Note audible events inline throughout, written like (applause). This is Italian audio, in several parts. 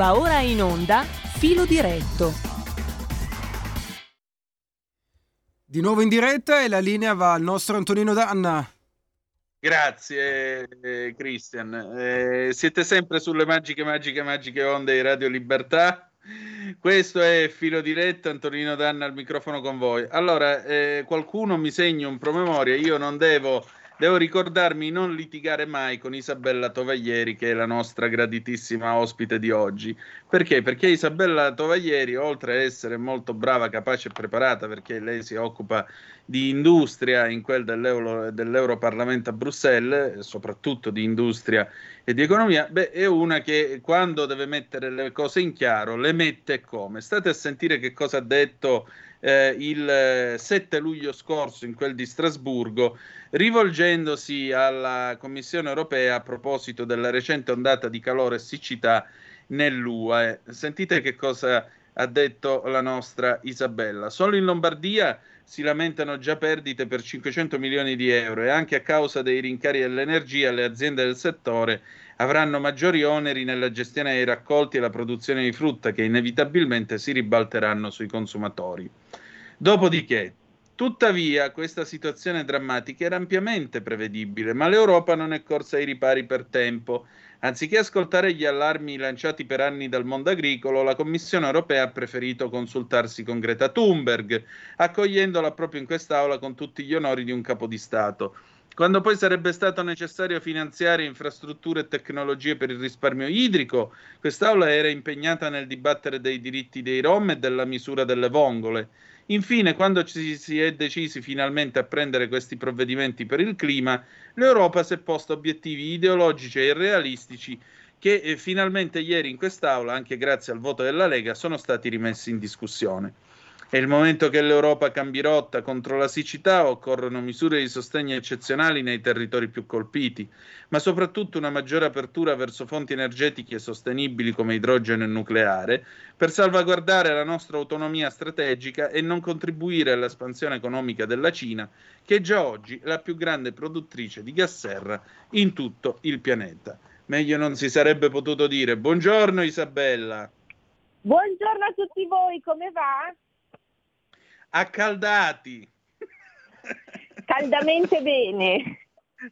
Va ora in onda Filo diretto. Di nuovo in diretta e la linea va al nostro Antonino Danna. Grazie eh, Christian, eh, siete sempre sulle magiche, magiche, magiche onde di Radio Libertà. Questo è Filo Diretto, Antonino Danna al microfono con voi. Allora, eh, qualcuno mi segna un promemoria, io non devo Devo ricordarmi non litigare mai con Isabella Tovaglieri, che è la nostra graditissima ospite di oggi. Perché? Perché Isabella Tovaglieri, oltre ad essere molto brava, capace e preparata, perché lei si occupa di industria in quel dell'Euro, dell'Europarlamento a Bruxelles, soprattutto di industria e di economia, beh, è una che quando deve mettere le cose in chiaro, le mette come. State a sentire che cosa ha detto eh, il 7 luglio scorso in quel di Strasburgo, rivolgendosi alla Commissione europea a proposito della recente ondata di calore e siccità nell'UE. Sentite che cosa ha detto la nostra Isabella. Solo in Lombardia si lamentano già perdite per 500 milioni di euro e anche a causa dei rincari dell'energia le aziende del settore avranno maggiori oneri nella gestione dei raccolti e la produzione di frutta che inevitabilmente si ribalteranno sui consumatori. Dopodiché, tuttavia, questa situazione drammatica era ampiamente prevedibile, ma l'Europa non è corsa ai ripari per tempo. Anziché ascoltare gli allarmi lanciati per anni dal mondo agricolo, la Commissione europea ha preferito consultarsi con Greta Thunberg, accogliendola proprio in quest'Aula con tutti gli onori di un capo di Stato. Quando poi sarebbe stato necessario finanziare infrastrutture e tecnologie per il risparmio idrico, quest'Aula era impegnata nel dibattere dei diritti dei Rom e della misura delle vongole. Infine, quando ci si è decisi finalmente a prendere questi provvedimenti per il clima, l'Europa si è posta obiettivi ideologici e irrealistici che eh, finalmente ieri in quest'Aula, anche grazie al voto della Lega, sono stati rimessi in discussione. È il momento che l'Europa cambi rotta contro la siccità, occorrono misure di sostegno eccezionali nei territori più colpiti, ma soprattutto una maggiore apertura verso fonti energetiche sostenibili come idrogeno e nucleare, per salvaguardare la nostra autonomia strategica e non contribuire all'espansione economica della Cina, che è già oggi la più grande produttrice di gas serra in tutto il pianeta. Meglio non si sarebbe potuto dire. Buongiorno Isabella. Buongiorno a tutti voi, come va? Accaldati. Caldamente bene.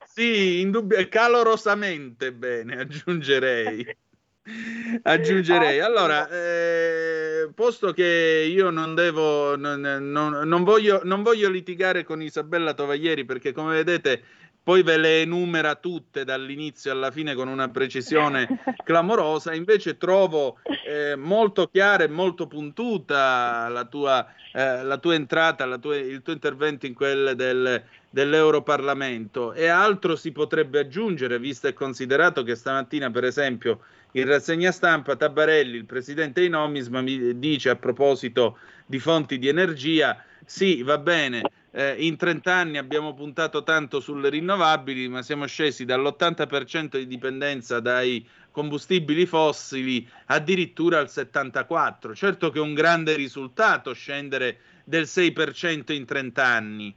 Sì, indubbio, calorosamente bene, aggiungerei. aggiungerei. Allora, eh, posto che io non devo, non, non, non, voglio, non voglio litigare con Isabella Tovaglieri perché come vedete poi ve le enumera tutte dall'inizio alla fine con una precisione (laughs) clamorosa, invece trovo eh, molto chiara e molto puntuta la tua, eh, la tua entrata, la tua, il tuo intervento in quelle del, dell'Europarlamento. E altro si potrebbe aggiungere, visto e considerato che stamattina, per esempio, in rassegna stampa Tabarelli, il presidente di Nomisma, mi dice a proposito di fonti di energia, sì, va bene, eh, in 30 anni abbiamo puntato tanto sulle rinnovabili, ma siamo scesi dall'80% di dipendenza dai combustibili fossili addirittura al 74%. Certo che è un grande risultato scendere del 6% in 30 anni.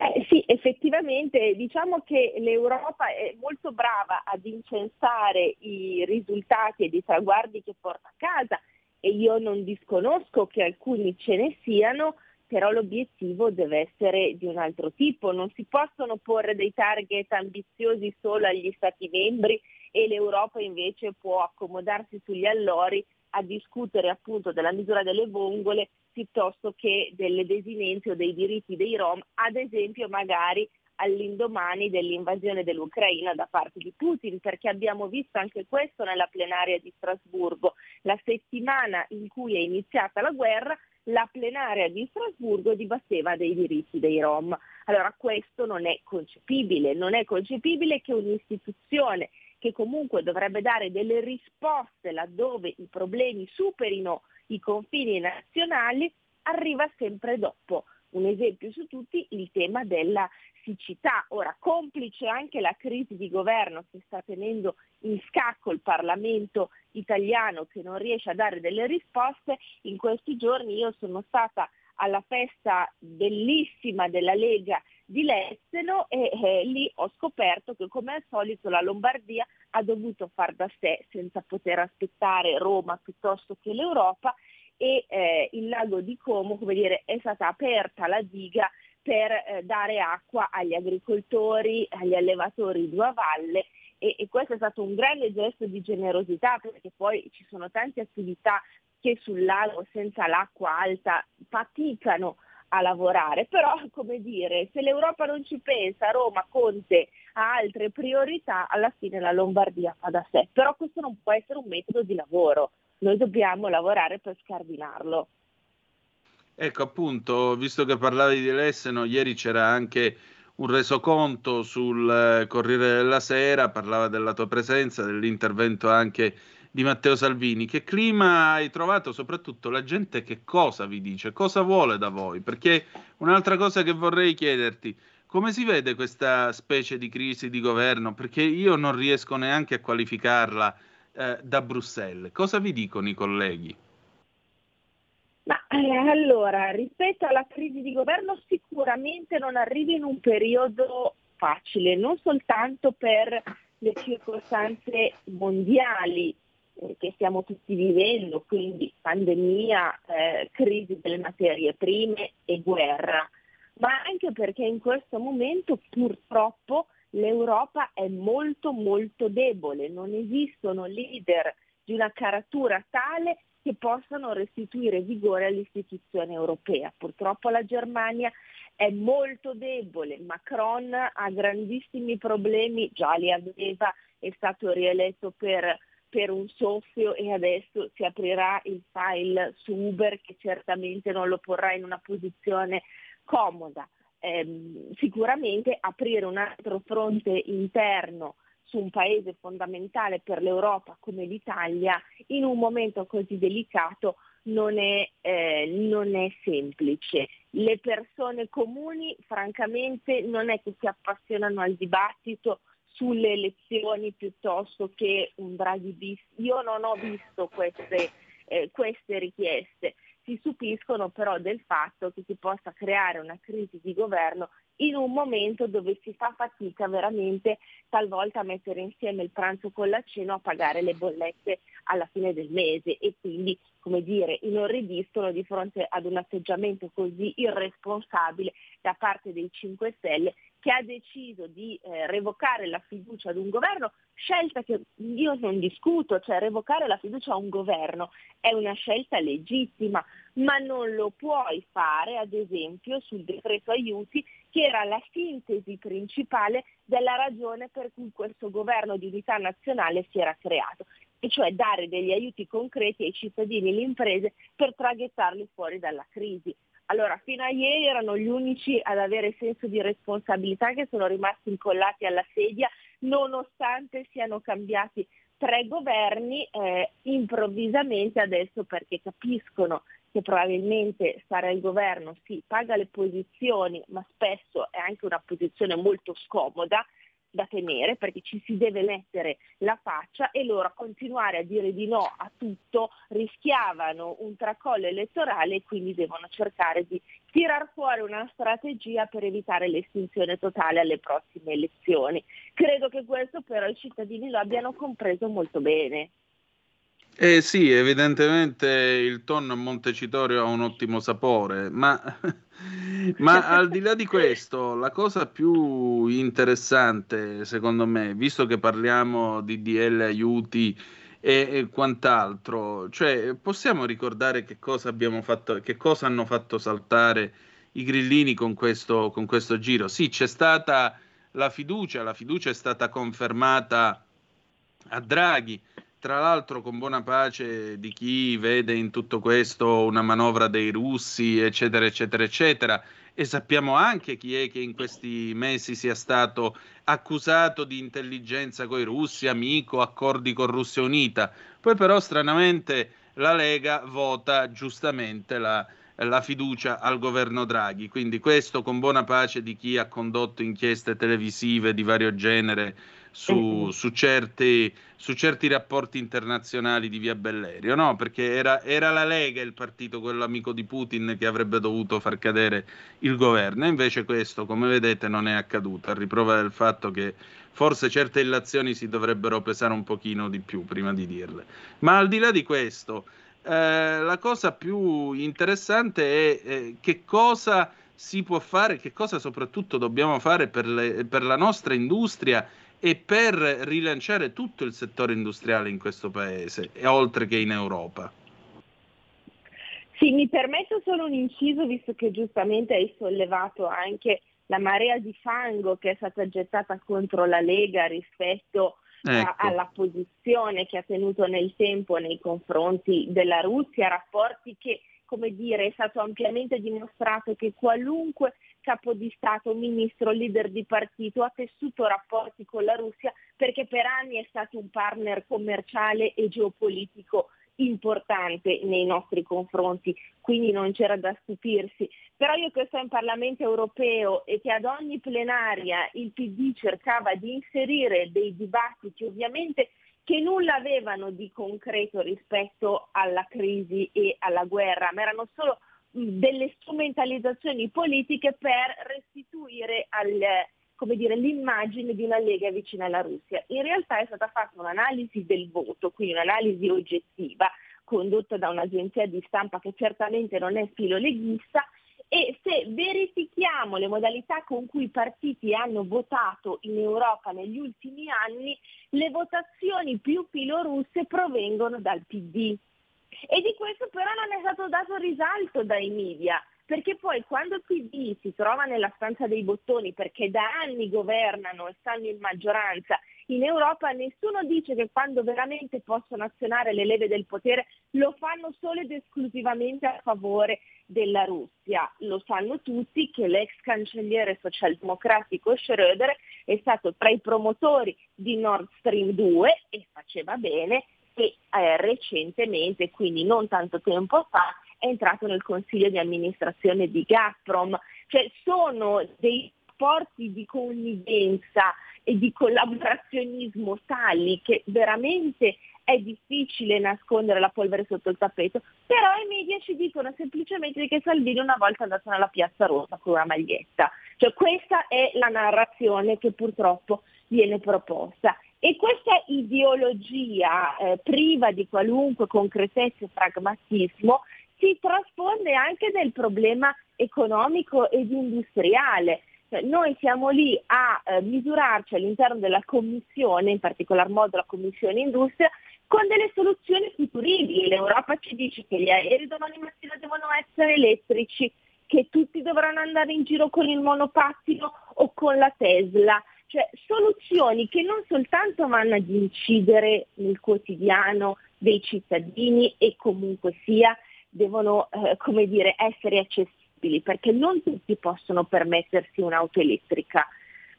Eh, sì, effettivamente diciamo che l'Europa è molto brava ad incensare i risultati e i traguardi che porta a casa e io non disconosco che alcuni ce ne siano, però l'obiettivo deve essere di un altro tipo, non si possono porre dei target ambiziosi solo agli Stati membri e l'Europa invece può accomodarsi sugli allori a discutere appunto della misura delle vongole piuttosto che delle desinenze o dei diritti dei Rom, ad esempio magari all'indomani dell'invasione dell'Ucraina da parte di Putin, perché abbiamo visto anche questo nella plenaria di Strasburgo. La settimana in cui è iniziata la guerra la plenaria di Strasburgo dibatteva dei diritti dei Rom. Allora questo non è concepibile, non è concepibile che un'istituzione che comunque dovrebbe dare delle risposte laddove i problemi superino i confini nazionali arriva sempre dopo. Un esempio su tutti il tema della siccità. Ora, complice anche la crisi di governo che sta tenendo in scacco il Parlamento italiano che non riesce a dare delle risposte, in questi giorni io sono stata alla festa bellissima della Lega di Lesseno e eh, lì ho scoperto che come al solito la Lombardia ha dovuto far da sé senza poter aspettare Roma piuttosto che l'Europa e eh, il lago di Como, come dire, è stata aperta la diga per eh, dare acqua agli agricoltori, agli allevatori di a valle e, e, questo è stato un grande gesto di generosità perché poi ci sono tante attività che sul lago senza l'acqua alta faticano a lavorare, però (laughs) come dire, se l'Europa non ci pensa, Roma, Conte ha altre priorità, alla fine la Lombardia fa da sé, però questo non può essere un metodo di lavoro, noi dobbiamo lavorare per scardinarlo. Ecco appunto, visto che parlavi di Lesseno, ieri c'era anche un resoconto sul eh, Corriere della Sera, parlava della tua presenza, dell'intervento anche di Matteo Salvini. Che clima hai trovato? Soprattutto la gente che cosa vi dice? Cosa vuole da voi? Perché un'altra cosa che vorrei chiederti, come si vede questa specie di crisi di governo? Perché io non riesco neanche a qualificarla eh, da Bruxelles. Cosa vi dicono i colleghi? Ma eh, allora, rispetto alla crisi di governo sicuramente non arriva in un periodo facile, non soltanto per le circostanze mondiali eh, che stiamo tutti vivendo, quindi pandemia, eh, crisi delle materie prime e guerra, ma anche perché in questo momento purtroppo l'Europa è molto molto debole, non esistono leader di una caratura tale che possano restituire vigore all'istituzione europea. Purtroppo la Germania è molto debole, Macron ha grandissimi problemi, già li aveva, è stato rieletto per, per un soffio e adesso si aprirà il file su Uber che certamente non lo porrà in una posizione comoda. Eh, sicuramente aprire un altro fronte interno su un paese fondamentale per l'Europa come l'Italia in un momento così delicato non è, eh, non è, semplice. Le persone comuni francamente non è che si appassionano al dibattito sulle elezioni piuttosto che un Draghi bis. Io non ho visto queste, eh, queste richieste. Si stupiscono però del fatto che si possa creare una crisi di governo in un momento dove si fa fatica veramente talvolta a mettere insieme il pranzo con la cena a pagare le bollette alla fine del mese e quindi come dire inorridiscono di fronte ad un atteggiamento così irresponsabile da parte dei 5 Stelle che ha deciso di eh, revocare la fiducia ad un governo, scelta che io non discuto, cioè revocare la fiducia a un governo è una scelta legittima, ma non lo puoi fare ad esempio sul decreto aiuti che era la sintesi principale della ragione per cui questo governo di unità nazionale si era creato, e cioè dare degli aiuti concreti ai cittadini e alle imprese per traghettarli fuori dalla crisi. Allora, fino a ieri erano gli unici ad avere senso di responsabilità che sono rimasti incollati alla sedia, nonostante siano cambiati tre governi, eh, improvvisamente adesso perché capiscono che probabilmente stare al governo sì, paga le posizioni, ma spesso è anche una posizione molto scomoda, da tenere perché ci si deve mettere la faccia e loro a continuare a dire di no a tutto rischiavano un tracollo elettorale e quindi devono cercare di tirar fuori una strategia per evitare l'estinzione totale alle prossime elezioni. Credo che questo però i cittadini lo abbiano compreso molto bene. Eh sì, evidentemente il tonno a Montecitorio ha un ottimo sapore, ma, (laughs) ma al di là di questo, la cosa più interessante, secondo me, visto che parliamo di DL aiuti e, e quant'altro, cioè possiamo ricordare che cosa fatto, che cosa hanno fatto saltare i grillini con questo, con questo giro. Sì, c'è stata la fiducia, la fiducia è stata confermata a Draghi tra l'altro con buona pace di chi vede in tutto questo una manovra dei russi, eccetera, eccetera, eccetera. E sappiamo anche chi è che in questi mesi sia stato accusato di intelligenza con i russi, amico, accordi con Russia Unita. Poi però stranamente la Lega vota giustamente la, la fiducia al governo Draghi. Quindi questo con buona pace di chi ha condotto inchieste televisive di vario genere su, su, certi, su, certi, rapporti internazionali di via Bellerio, no? Perché era, era, la Lega il partito, quello amico di Putin, che avrebbe dovuto far cadere il governo. E invece questo, come vedete, non è accaduto, a riprova del fatto che forse certe illazioni si dovrebbero pesare un pochino di più prima di dirle. Ma al di là di questo, eh, la cosa più interessante è eh, che cosa si può fare, che cosa soprattutto dobbiamo fare per, le, per la nostra industria e per rilanciare tutto il settore industriale in questo paese, oltre che in Europa. Sì, mi permetto solo un inciso, visto che giustamente hai sollevato anche la marea di fango che è stata gettata contro la Lega rispetto ecco. a, alla posizione che ha tenuto nel tempo nei confronti della Russia, rapporti che, come dire, è stato ampiamente dimostrato che qualunque capo di Stato, ministro, leader di partito ha tessuto rapporti con la Russia perché per anni è stato un partner commerciale e geopolitico importante nei nostri confronti, quindi non c'era da stupirsi. Però io che sto in Parlamento europeo e che ad ogni plenaria il PD cercava di inserire dei dibattiti ovviamente che nulla avevano di concreto rispetto alla crisi e alla guerra, ma erano solo delle strumentalizzazioni politiche per restituire al, dire, l'immagine di una Lega vicina alla Russia. In realtà è stata fatta un'analisi del voto, quindi un'analisi oggettiva, condotta da un'agenzia di stampa che certamente non è filoleghista, e se verifichiamo le modalità con cui i partiti hanno votato in Europa negli ultimi anni, le votazioni più filorusse provengono dal PD. E di questo però non è stato dato risalto dai media, perché poi quando il PD si trova nella stanza dei bottoni perché da anni governano e stanno in maggioranza in Europa, nessuno dice che quando veramente possono azionare le leve del potere lo fanno solo ed esclusivamente a favore della Russia. Lo sanno tutti che l'ex cancelliere socialdemocratico Schröder è stato tra i promotori di Nord Stream 2 e faceva bene e eh, recentemente, quindi non tanto tempo fa, è entrato nel consiglio di amministrazione di Gazprom. Cioè sono dei rapporti di connivenza e di collaborazionismo tali che veramente è difficile nascondere la polvere sotto il tappeto, però i media ci dicono semplicemente che Salvini una volta è andato nella Piazza Rossa con una maglietta. Cioè questa è la narrazione che purtroppo viene proposta. E questa ideologia eh, priva di qualunque concretezza e pragmatismo si trasfonde anche nel problema economico ed industriale. Cioè, noi siamo lì a eh, misurarci all'interno della Commissione, in particolar modo la Commissione Industria, con delle soluzioni futuribili. L'Europa ci dice che gli aerei domani mattina devono essere elettrici, che tutti dovranno andare in giro con il monopattino o con la Tesla cioè soluzioni che non soltanto vanno ad incidere nel quotidiano dei cittadini e comunque sia devono eh, dire, essere accessibili perché non tutti possono permettersi un'auto elettrica,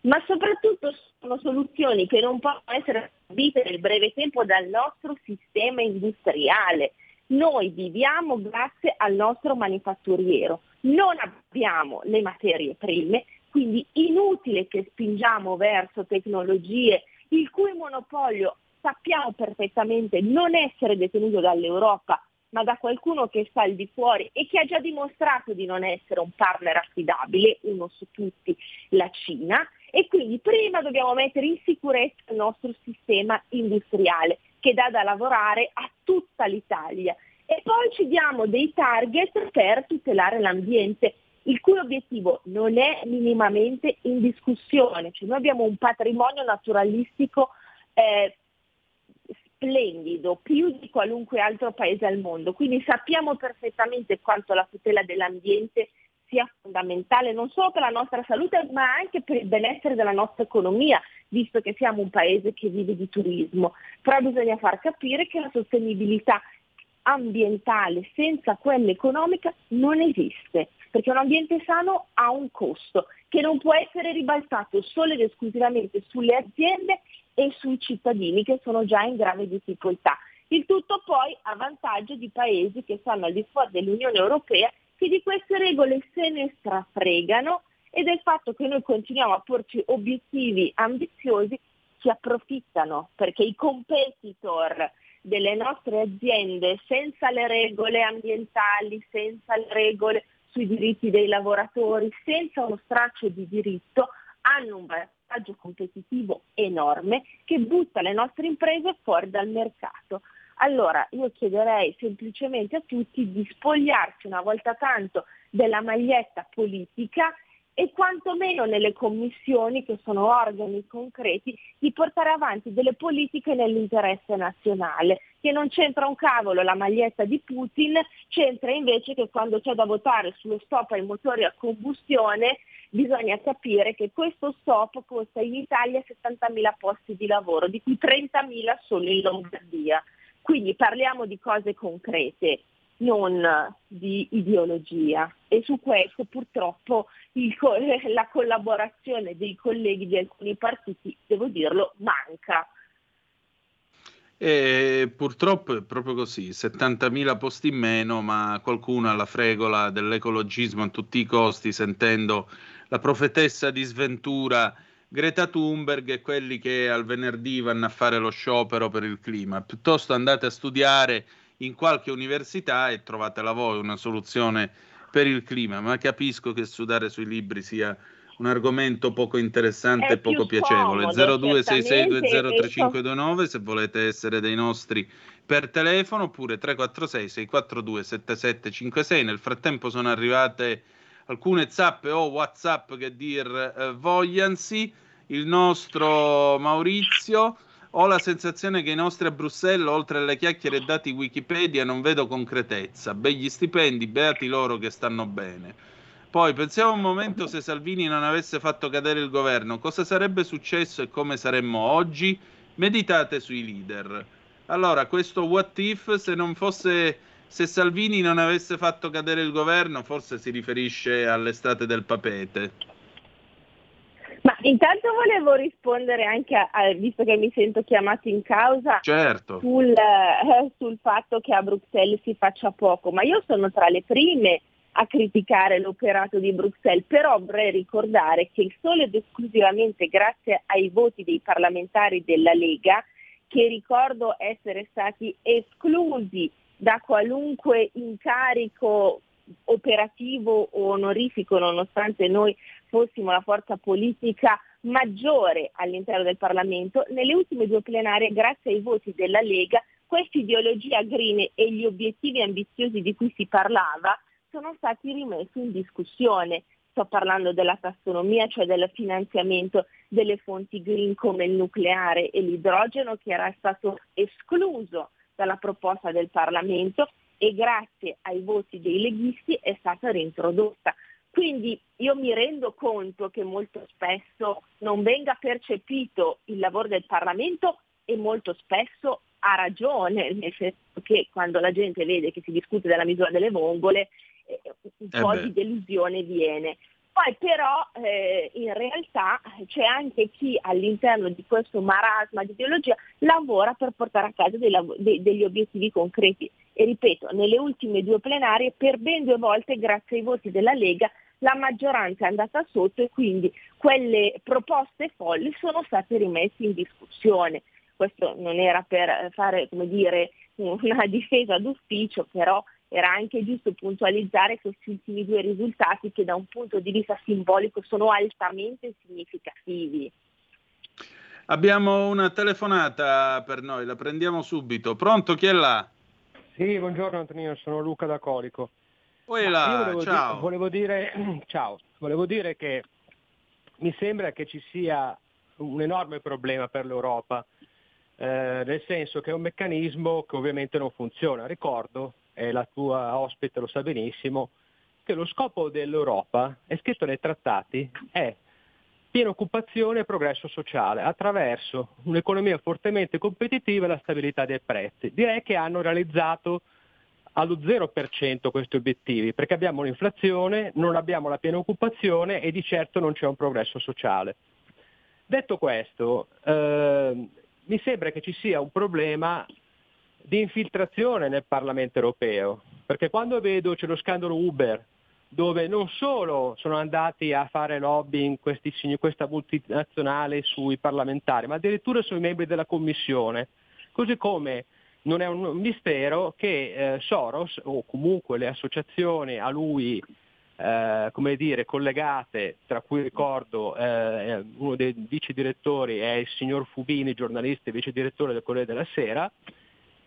ma soprattutto sono soluzioni che non possono essere viste nel breve tempo dal nostro sistema industriale. Noi viviamo grazie al nostro manifatturiero, non abbiamo le materie prime, quindi inutile che spingiamo verso tecnologie il cui monopolio sappiamo perfettamente non essere detenuto dall'Europa, ma da qualcuno che sta al di fuori e che ha già dimostrato di non essere un partner affidabile, uno su tutti, la Cina. E quindi prima dobbiamo mettere in sicurezza il nostro sistema industriale che dà da lavorare a tutta l'Italia. E poi ci diamo dei target per tutelare l'ambiente il cui obiettivo non è minimamente in discussione. Cioè noi abbiamo un patrimonio naturalistico eh, splendido, più di qualunque altro paese al mondo, quindi sappiamo perfettamente quanto la tutela dell'ambiente sia fondamentale non solo per la nostra salute ma anche per il benessere della nostra economia, visto che siamo un paese che vive di turismo. Però bisogna far capire che la sostenibilità ambientale senza quella economica non esiste perché un ambiente sano ha un costo che non può essere ribaltato solo ed esclusivamente sulle aziende e sui cittadini che sono già in grave difficoltà. Il tutto poi a vantaggio di paesi che stanno al di fuori dell'Unione Europea che di queste regole se ne strafregano e del fatto che noi continuiamo a porci obiettivi ambiziosi si approfittano perché i competitor delle nostre aziende senza le regole ambientali, senza le regole sui diritti dei lavoratori, senza uno straccio di diritto, hanno un vantaggio competitivo enorme che butta le nostre imprese fuori dal mercato. Allora io chiederei semplicemente a tutti di spogliarsi una volta tanto della maglietta politica e quantomeno nelle commissioni, che sono organi concreti, di portare avanti delle politiche nell'interesse nazionale, che non c'entra un cavolo la maglietta di Putin, c'entra invece che quando c'è da votare sullo stop ai motori a combustione bisogna capire che questo stop costa in Italia 70.000 posti di lavoro, di cui 30.000 solo in Lombardia. Quindi parliamo di cose concrete non di ideologia e su questo purtroppo il, (laughs) la collaborazione dei colleghi di alcuni partiti, devo dirlo, manca. E purtroppo è proprio così, 70.000 posti in meno, ma qualcuno alla fregola dell'ecologismo a tutti i costi, sentendo la profetessa di sventura Greta Thunberg e quelli che al venerdì vanno a fare lo sciopero per il clima. Piuttosto andate a studiare in qualche università e trovatela voi una soluzione per il clima, ma capisco che studiare sui libri sia un argomento poco interessante e poco piacevole. 0266203529 se volete essere dei nostri per telefono oppure 346 642 7756. Nel frattempo sono arrivate alcune zappe o WhatsApp che dir eh, vogliansi. Il nostro Maurizio ho la sensazione che i nostri a Bruxelles, oltre alle chiacchiere e dati Wikipedia, non vedo concretezza. Begli stipendi, beati loro che stanno bene. Poi pensiamo un momento se Salvini non avesse fatto cadere il governo, cosa sarebbe successo e come saremmo oggi? Meditate sui leader. Allora, questo what if se non fosse se Salvini non avesse fatto cadere il governo, forse si riferisce all'estate del papete. Ma intanto volevo rispondere anche, a, a, visto che mi sento chiamato in causa, certo. sul, eh, sul fatto che a Bruxelles si faccia poco, ma io sono tra le prime a criticare l'operato di Bruxelles, però vorrei ricordare che solo ed esclusivamente grazie ai voti dei parlamentari della Lega, che ricordo essere stati esclusi da qualunque incarico operativo o onorifico, nonostante noi fossimo la forza politica maggiore all'interno del Parlamento, nelle ultime due plenarie, grazie ai voti della Lega, questa ideologia green e gli obiettivi ambiziosi di cui si parlava sono stati rimessi in discussione. Sto parlando della tassonomia, cioè del finanziamento delle fonti green come il nucleare e l'idrogeno che era stato escluso dalla proposta del Parlamento e grazie ai voti dei leghisti è stata reintrodotta. Quindi io mi rendo conto che molto spesso non venga percepito il lavoro del Parlamento e molto spesso ha ragione, nel senso che quando la gente vede che si discute della misura delle vongole eh, un eh po' beh. di delusione viene. Poi però eh, in realtà c'è anche chi all'interno di questo marasma di ideologia lavora per portare a casa dei, dei, degli obiettivi concreti. E ripeto, nelle ultime due plenarie per ben due volte, grazie ai voti della Lega, la maggioranza è andata sotto e quindi quelle proposte folli sono state rimesse in discussione. Questo non era per fare, come dire, una (laughs) difesa d'ufficio, però era anche giusto puntualizzare questi ultimi due risultati che da un punto di vista simbolico sono altamente significativi. Abbiamo una telefonata per noi, la prendiamo subito. Pronto, chi è là? Sì, buongiorno Antonino, sono Luca da Colico. Là, volevo, ciao. Di- volevo, dire, (clears throat) ciao, volevo dire che mi sembra che ci sia un enorme problema per l'Europa, eh, nel senso che è un meccanismo che ovviamente non funziona. Ricordo e la tua ospite lo sa benissimo, che lo scopo dell'Europa, è scritto nei trattati, è piena occupazione e progresso sociale attraverso un'economia fortemente competitiva e la stabilità dei prezzi. Direi che hanno realizzato allo 0% questi obiettivi, perché abbiamo un'inflazione, non abbiamo la piena occupazione e di certo non c'è un progresso sociale. Detto questo, eh, mi sembra che ci sia un problema di infiltrazione nel Parlamento europeo, perché quando vedo c'è lo scandalo Uber, dove non solo sono andati a fare lobby in questi, questa multinazionale sui parlamentari, ma addirittura sui membri della Commissione. Così come non è un mistero che eh, Soros o comunque le associazioni a lui eh, come dire, collegate, tra cui ricordo eh, uno dei vice direttori è il signor Fubini, giornalista e vice direttore del Corriere della Sera,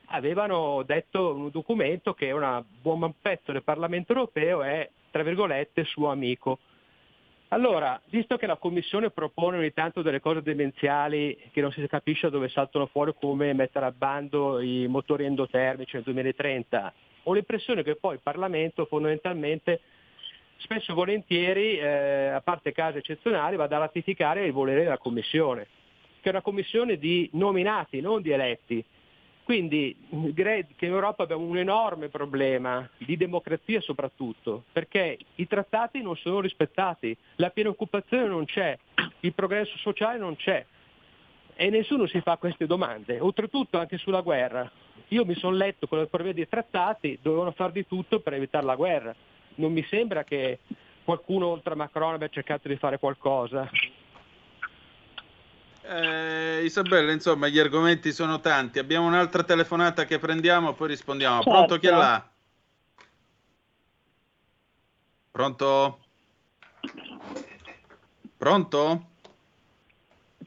avevano detto un documento che un buon pezzo del Parlamento europeo è, tra virgolette, suo amico. Allora, visto che la Commissione propone ogni tanto delle cose demenziali che non si capisce dove saltano fuori come mettere a bando i motori endotermici nel 2030, ho l'impressione che poi il Parlamento fondamentalmente spesso e volentieri, eh, a parte casi eccezionali, vada a ratificare il volere della Commissione, che è una commissione di nominati, non di eletti. Quindi direi che in Europa abbiamo un enorme problema di democrazia soprattutto, perché i trattati non sono rispettati, la piena occupazione non c'è, il progresso sociale non c'è e nessuno si fa queste domande. Oltretutto anche sulla guerra. Io mi sono letto con le prove dei trattati, dovevano fare di tutto per evitare la guerra. Non mi sembra che qualcuno oltre a Macron abbia cercato di fare qualcosa. Eh, Isabella, insomma, gli argomenti sono tanti. Abbiamo un'altra telefonata che prendiamo, poi rispondiamo. Certo. Pronto chi è là? Pronto? Pronto?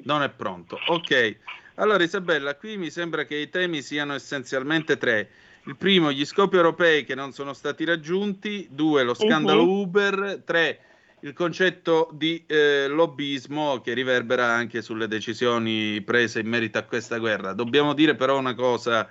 Non è pronto. Ok. Allora, Isabella, qui mi sembra che i temi siano essenzialmente tre. Il primo, gli scopi europei che non sono stati raggiunti. Due, lo scandalo Mhm. Uber. Tre, il concetto di eh, lobbismo che riverbera anche sulle decisioni prese in merito a questa guerra. Dobbiamo dire però una cosa,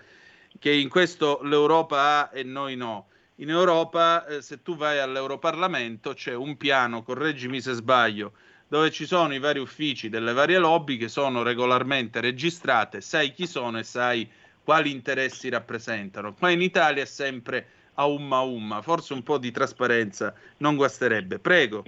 che in questo l'Europa ha e noi no. In Europa, eh, se tu vai all'Europarlamento, c'è un piano, correggimi se sbaglio, dove ci sono i vari uffici delle varie lobby che sono regolarmente registrate, sai chi sono e sai quali interessi rappresentano. Qua in Italia è sempre a umma umma, forse un po' di trasparenza non guasterebbe. Prego.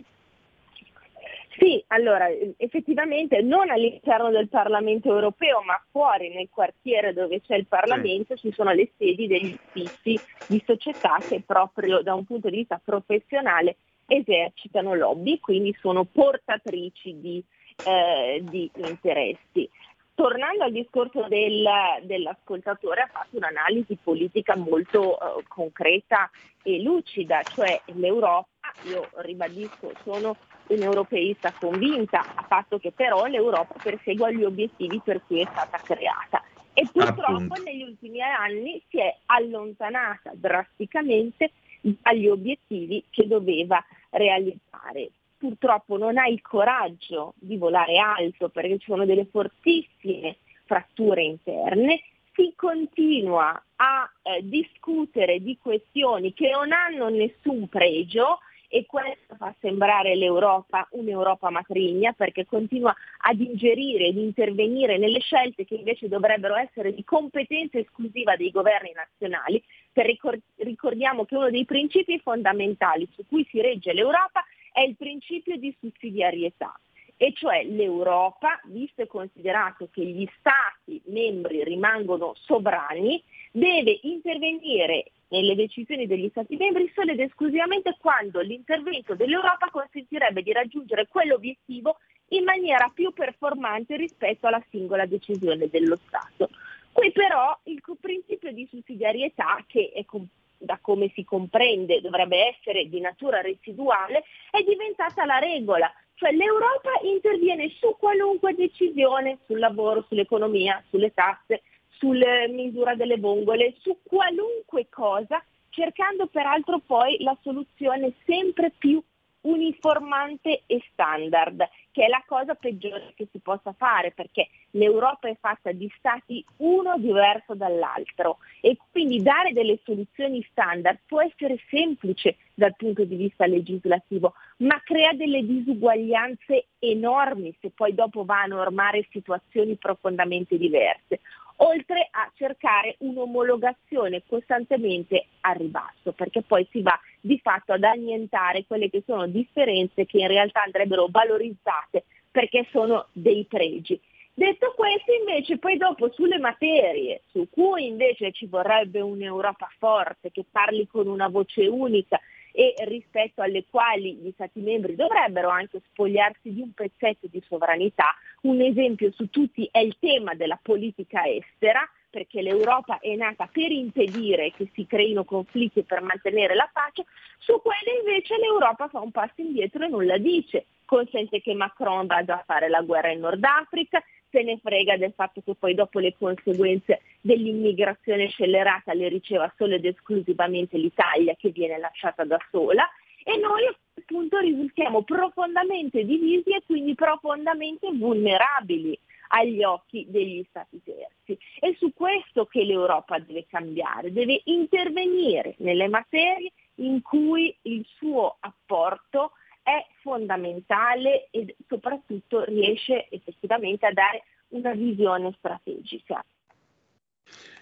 Sì, allora effettivamente non all'interno del Parlamento europeo, ma fuori nel quartiere dove c'è il Parlamento ci sono le sedi degli uffici di società che proprio da un punto di vista professionale esercitano lobby, quindi sono portatrici di, eh, di interessi. Tornando al discorso del, dell'ascoltatore, ha fatto un'analisi politica molto eh, concreta e lucida, cioè l'Europa, io ribadisco, sono un'europeista convinta, a patto che però l'Europa persegua gli obiettivi per cui è stata creata. E purtroppo Appunto. negli ultimi anni si è allontanata drasticamente dagli obiettivi che doveva realizzare. Purtroppo non ha il coraggio di volare alto perché ci sono delle fortissime fratture interne, si continua a eh, discutere di questioni che non hanno nessun pregio e questo fa sembrare l'Europa un'Europa matrigna perché continua ad ingerire, ad intervenire nelle scelte che invece dovrebbero essere di competenza esclusiva dei governi nazionali. Ricor- ricordiamo che uno dei principi fondamentali su cui si regge l'Europa è il principio di sussidiarietà e cioè l'Europa, visto e considerato che gli Stati membri rimangono sovrani, deve intervenire nelle decisioni degli Stati membri solo ed esclusivamente quando l'intervento dell'Europa consentirebbe di raggiungere quell'obiettivo in maniera più performante rispetto alla singola decisione dello Stato. Qui però il principio di sussidiarietà, che com- da come si comprende dovrebbe essere di natura residuale, è diventata la regola. Cioè l'Europa interviene su qualunque decisione, sul lavoro, sull'economia, sulle tasse, sulla misura delle vongole, su qualunque cosa, cercando peraltro poi la soluzione sempre più uniformante e standard, che è la cosa peggiore che si possa fare, perché l'Europa è fatta di stati uno diverso dall'altro. E quindi dare delle soluzioni standard può essere semplice dal punto di vista legislativo, ma crea delle disuguaglianze enormi se poi dopo va a normare situazioni profondamente diverse oltre a cercare un'omologazione costantemente a ribasso, perché poi si va di fatto ad annientare quelle che sono differenze che in realtà andrebbero valorizzate perché sono dei pregi. Detto questo, invece, poi dopo sulle materie su cui invece ci vorrebbe un'Europa forte che parli con una voce unica e rispetto alle quali gli Stati membri dovrebbero anche spogliarsi di un pezzetto di sovranità. Un esempio su tutti è il tema della politica estera, perché l'Europa è nata per impedire che si creino conflitti e per mantenere la pace, su quelle invece l'Europa fa un passo indietro e nulla dice. Consente che Macron vada a fare la guerra in Nord Africa, se ne frega del fatto che poi dopo le conseguenze dell'immigrazione scellerata le riceva solo ed esclusivamente l'Italia che viene lasciata da sola e noi appunto risultiamo profondamente divisi e quindi profondamente vulnerabili agli occhi degli stati terzi. È su questo che l'Europa deve cambiare, deve intervenire nelle materie in cui il suo apporto è fondamentale e soprattutto riesce effettivamente a dare una visione strategica.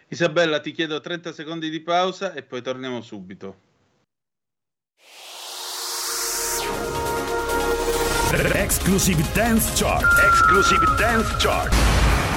Isabella, ti chiedo 30 secondi di pausa e poi torniamo subito. Exclusive Dance Chart. Exclusive Dance Chart.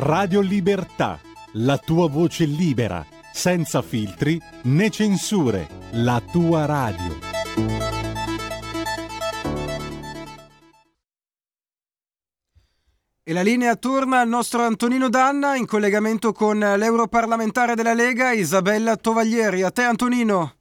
Radio Libertà, la tua voce libera, senza filtri né censure, la tua radio. E la linea torna al nostro Antonino Danna in collegamento con l'europarlamentare della Lega Isabella Tovaglieri. A te Antonino.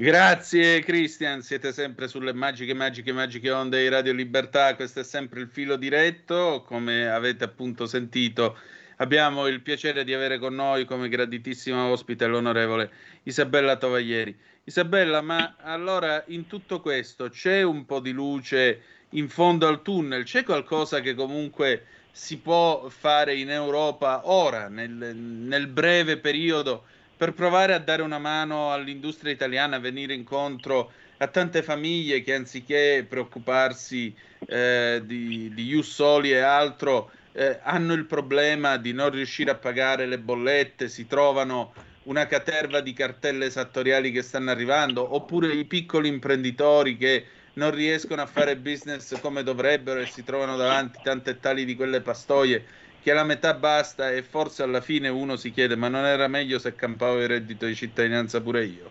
Grazie Cristian, siete sempre sulle magiche, magiche, magiche onde di Radio Libertà, questo è sempre il filo diretto, come avete appunto sentito abbiamo il piacere di avere con noi come graditissima ospite l'onorevole Isabella Tovaglieri. Isabella, ma allora in tutto questo c'è un po' di luce in fondo al tunnel, c'è qualcosa che comunque si può fare in Europa ora, nel, nel breve periodo? Per provare a dare una mano all'industria italiana, a venire incontro a tante famiglie che anziché preoccuparsi eh, di, di Ius Soli e altro, eh, hanno il problema di non riuscire a pagare le bollette, si trovano una caterva di cartelle esattoriali che stanno arrivando, oppure i piccoli imprenditori che non riescono a fare business come dovrebbero e si trovano davanti tante tali di quelle pastoie che la metà basta e forse alla fine uno si chiede ma non era meglio se campavo il reddito di cittadinanza pure io?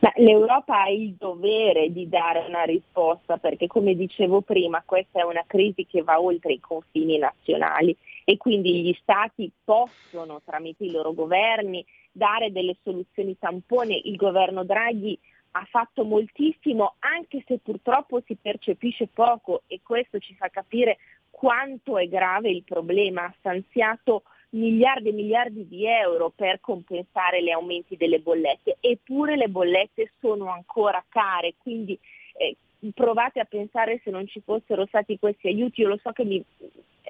Ma L'Europa ha il dovere di dare una risposta perché come dicevo prima questa è una crisi che va oltre i confini nazionali e quindi gli stati possono tramite i loro governi dare delle soluzioni tampone. Il governo Draghi ha fatto moltissimo anche se purtroppo si percepisce poco e questo ci fa capire quanto è grave il problema, ha stanziato miliardi e miliardi di euro per compensare gli aumenti delle bollette, eppure le bollette sono ancora care, quindi eh, provate a pensare se non ci fossero stati questi aiuti, io lo so che mi,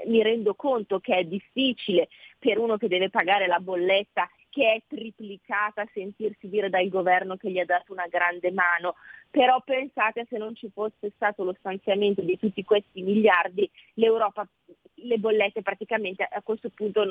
mi rendo conto che è difficile per uno che deve pagare la bolletta che è triplicata sentirsi dire dal governo che gli ha dato una grande mano, però pensate se non ci fosse stato lo stanziamento di tutti questi miliardi, l'Europa, le bollette praticamente a questo punto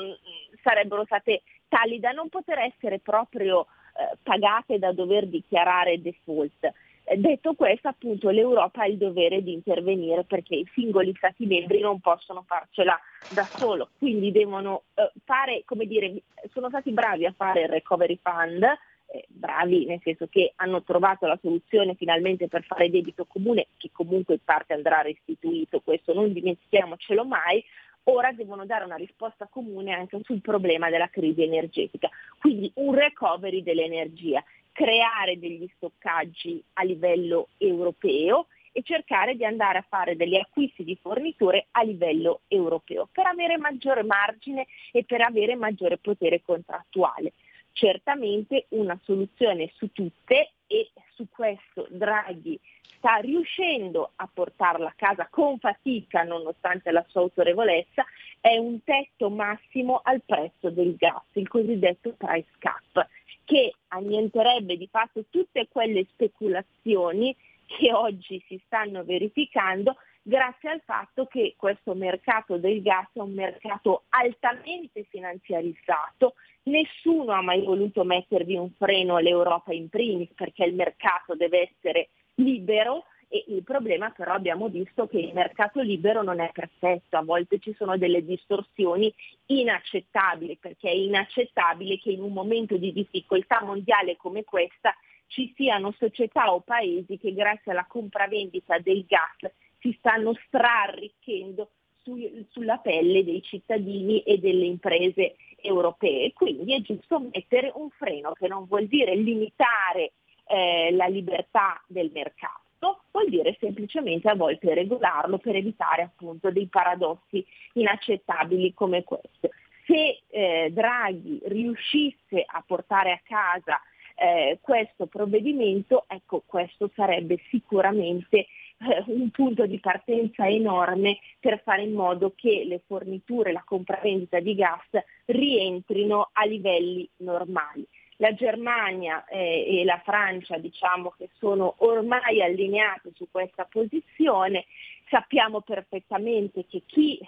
sarebbero state tali da non poter essere proprio eh, pagate da dover dichiarare default. Detto questo, appunto, l'Europa ha il dovere di intervenire perché i singoli Stati membri non possono farcela da solo, quindi devono eh, fare, come dire, sono stati bravi a fare il recovery fund, eh, bravi nel senso che hanno trovato la soluzione finalmente per fare debito comune, che comunque in parte andrà restituito, questo non dimentichiamocelo mai, ora devono dare una risposta comune anche sul problema della crisi energetica, quindi un recovery dell'energia creare degli stoccaggi a livello europeo e cercare di andare a fare degli acquisti di forniture a livello europeo per avere maggiore margine e per avere maggiore potere contrattuale. Certamente una soluzione su tutte e su questo Draghi sta riuscendo a portarla a casa con fatica nonostante la sua autorevolezza, è un tetto massimo al prezzo del gas, il cosiddetto price cap che annienterebbe di fatto tutte quelle speculazioni che oggi si stanno verificando grazie al fatto che questo mercato del gas è un mercato altamente finanziarizzato, nessuno ha mai voluto mettervi un freno all'Europa in primis perché il mercato deve essere libero e il problema però abbiamo visto che il mercato libero non è perfetto, a volte ci sono delle distorsioni inaccettabili perché è inaccettabile che in un momento di difficoltà mondiale come questa ci siano società o paesi che grazie alla compravendita del gas si stanno strarricchendo su, sulla pelle dei cittadini e delle imprese europee. Quindi è giusto mettere un freno che non vuol dire limitare eh, la libertà del mercato, vuol dire semplicemente a volte regolarlo per evitare appunto dei paradossi inaccettabili come questo. Se eh, Draghi riuscisse a portare a casa eh, questo provvedimento, ecco questo sarebbe sicuramente eh, un punto di partenza enorme per fare in modo che le forniture, la compravendita di gas rientrino a livelli normali. La Germania eh, e la Francia diciamo che sono ormai allineate su questa posizione, sappiamo perfettamente che chi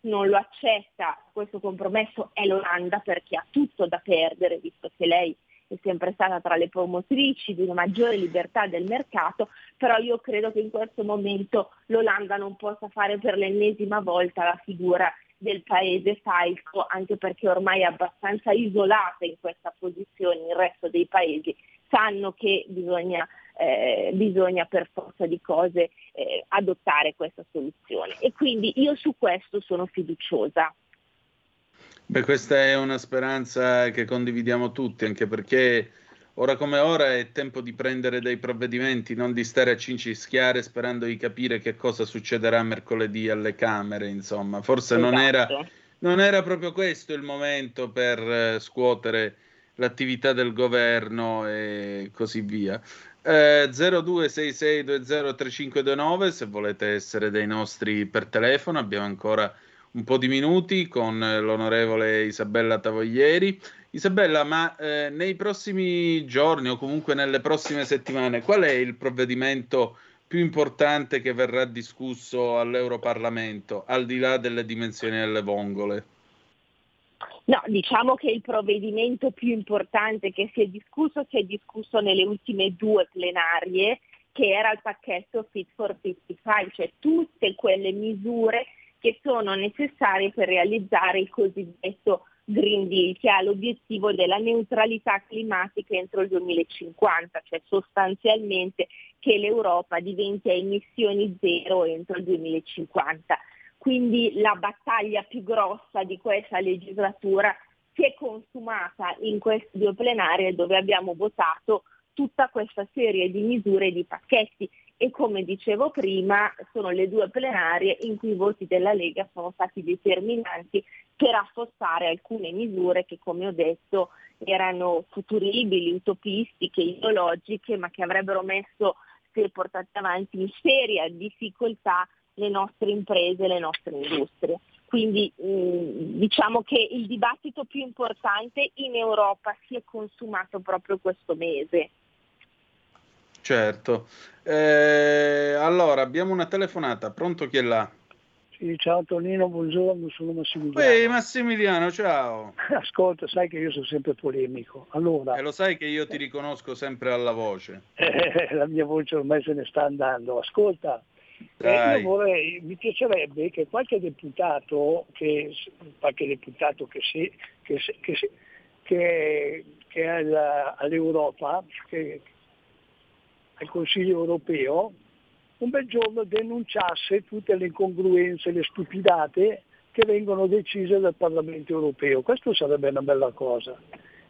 non lo accetta questo compromesso è l'Olanda perché ha tutto da perdere, visto che lei è sempre stata tra le promotrici di una maggiore libertà del mercato, però io credo che in questo momento l'Olanda non possa fare per l'ennesima volta la figura del paese falco, anche perché ormai è abbastanza isolata in questa posizione il resto dei paesi, sanno che bisogna, eh, bisogna per forza di cose eh, adottare questa soluzione. E quindi io su questo sono fiduciosa. Beh, questa è una speranza che condividiamo tutti, anche perché ora come ora è tempo di prendere dei provvedimenti, non di stare a cincischiare sperando di capire che cosa succederà mercoledì alle Camere, insomma. Forse esatto. non, era, non, era, proprio questo il momento per eh, scuotere l'attività del governo e così via. Eh, 0266203529 se volete essere dei nostri per telefono, abbiamo ancora un po' di minuti con l'onorevole Isabella Tavoglieri. Isabella, ma eh, nei prossimi giorni o comunque nelle prossime settimane, qual è il provvedimento più importante che verrà discusso all'Europarlamento, al di là delle dimensioni delle vongole? No, diciamo che il provvedimento più importante che si è discusso si è discusso nelle ultime due plenarie, che era il pacchetto Fit for 55, cioè tutte quelle misure che sono necessarie per realizzare il cosiddetto Green Deal, che ha l'obiettivo della neutralità climatica entro il 2050, cioè sostanzialmente che l'Europa diventi a emissioni zero entro il 2050. Quindi la battaglia più grossa di questa legislatura si è consumata in queste due plenarie dove abbiamo votato tutta questa serie di misure e di pacchetti e come dicevo prima sono le due plenarie in cui i voti della Lega sono stati determinanti per affossare alcune misure che come ho detto erano futuribili, utopistiche, ideologiche, ma che avrebbero messo, se portate avanti, in seria difficoltà le nostre imprese, le nostre industrie. Quindi mh, diciamo che il dibattito più importante in Europa si è consumato proprio questo mese. Certo. Eh, allora, abbiamo una telefonata. Pronto chi è là? Sì, ciao Tonino, buongiorno, sono Massimiliano. Ehi Massimiliano, ciao. (laughs) Ascolta, sai che io sono sempre polemico. Allora, e lo sai che io ti riconosco sempre alla voce. (laughs) Eh, la mia voce ormai se ne sta andando. Ascolta, eh, io vorrei, mi piacerebbe che qualche deputato, che, qualche deputato che, si, che, che, che, che è all'Europa, che, al Consiglio europeo, un bel giorno denunciasse tutte le incongruenze, le stupidate che vengono decise dal Parlamento europeo. Questo sarebbe una bella cosa.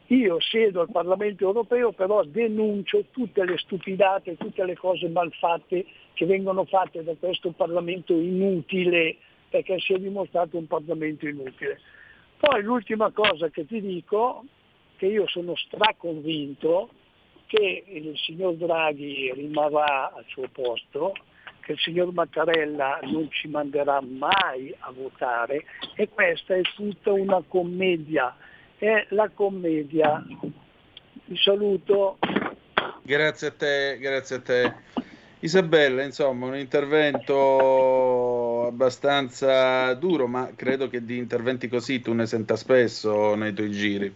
Io siedo al Parlamento europeo, però denuncio tutte le stupidate, tutte le cose malfatte che vengono fatte da questo Parlamento inutile, perché si è dimostrato un Parlamento inutile. Poi l'ultima cosa che ti dico, che io sono straconvinto, che il signor Draghi rimarrà al suo posto, che il signor Mattarella non ci manderà mai a votare e questa è tutta una commedia. È la commedia Vi saluto. Grazie a te, grazie a te. Isabella, insomma, un intervento abbastanza duro, ma credo che di interventi così tu ne senta spesso nei tuoi giri.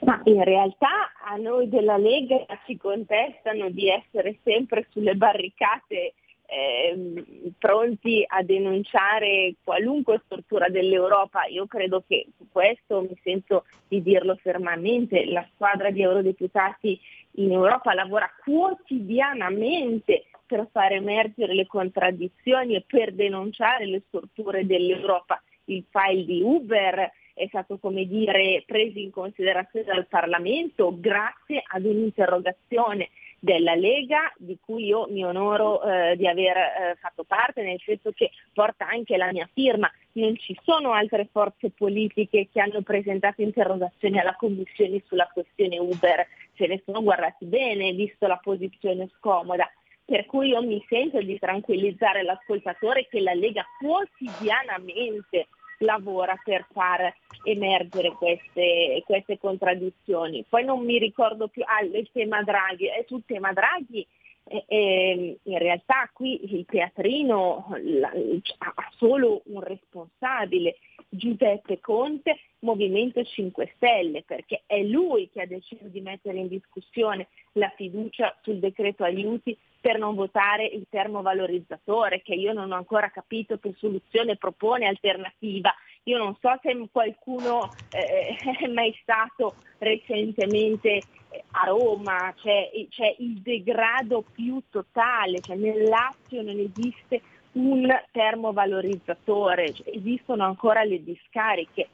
Ma in realtà a noi della Lega ci contestano di essere sempre sulle barricate eh, pronti a denunciare qualunque stortura dell'Europa. Io credo che su questo mi sento di dirlo fermamente, la squadra di eurodeputati in Europa lavora quotidianamente per far emergere le contraddizioni e per denunciare le storture dell'Europa. Il file di Uber è stato come dire preso in considerazione dal Parlamento grazie ad un'interrogazione della Lega di cui io mi onoro eh, di aver eh, fatto parte, nel senso che porta anche la mia firma. Non ci sono altre forze politiche che hanno presentato interrogazioni alla Commissione sulla questione Uber, se ne sono guardati bene, visto la posizione scomoda. Per cui io mi sento di tranquillizzare l'ascoltatore che la Lega quotidianamente lavora per far emergere queste, queste contraddizioni. Poi non mi ricordo più, ah, il tema Draghi, è sul tema Draghi eh, eh, in realtà qui il teatrino ha solo un responsabile, Giuseppe Conte, Movimento 5 Stelle, perché è lui che ha deciso di mettere in discussione la fiducia sul decreto aiuti per non votare il termovalorizzatore, che io non ho ancora capito che soluzione propone alternativa. Io non so se qualcuno eh, (laughs) è mai stato recentemente a Roma, c'è, c'è il degrado più totale, cioè nel Lazio non esiste un termovalorizzatore, cioè esistono ancora le discariche.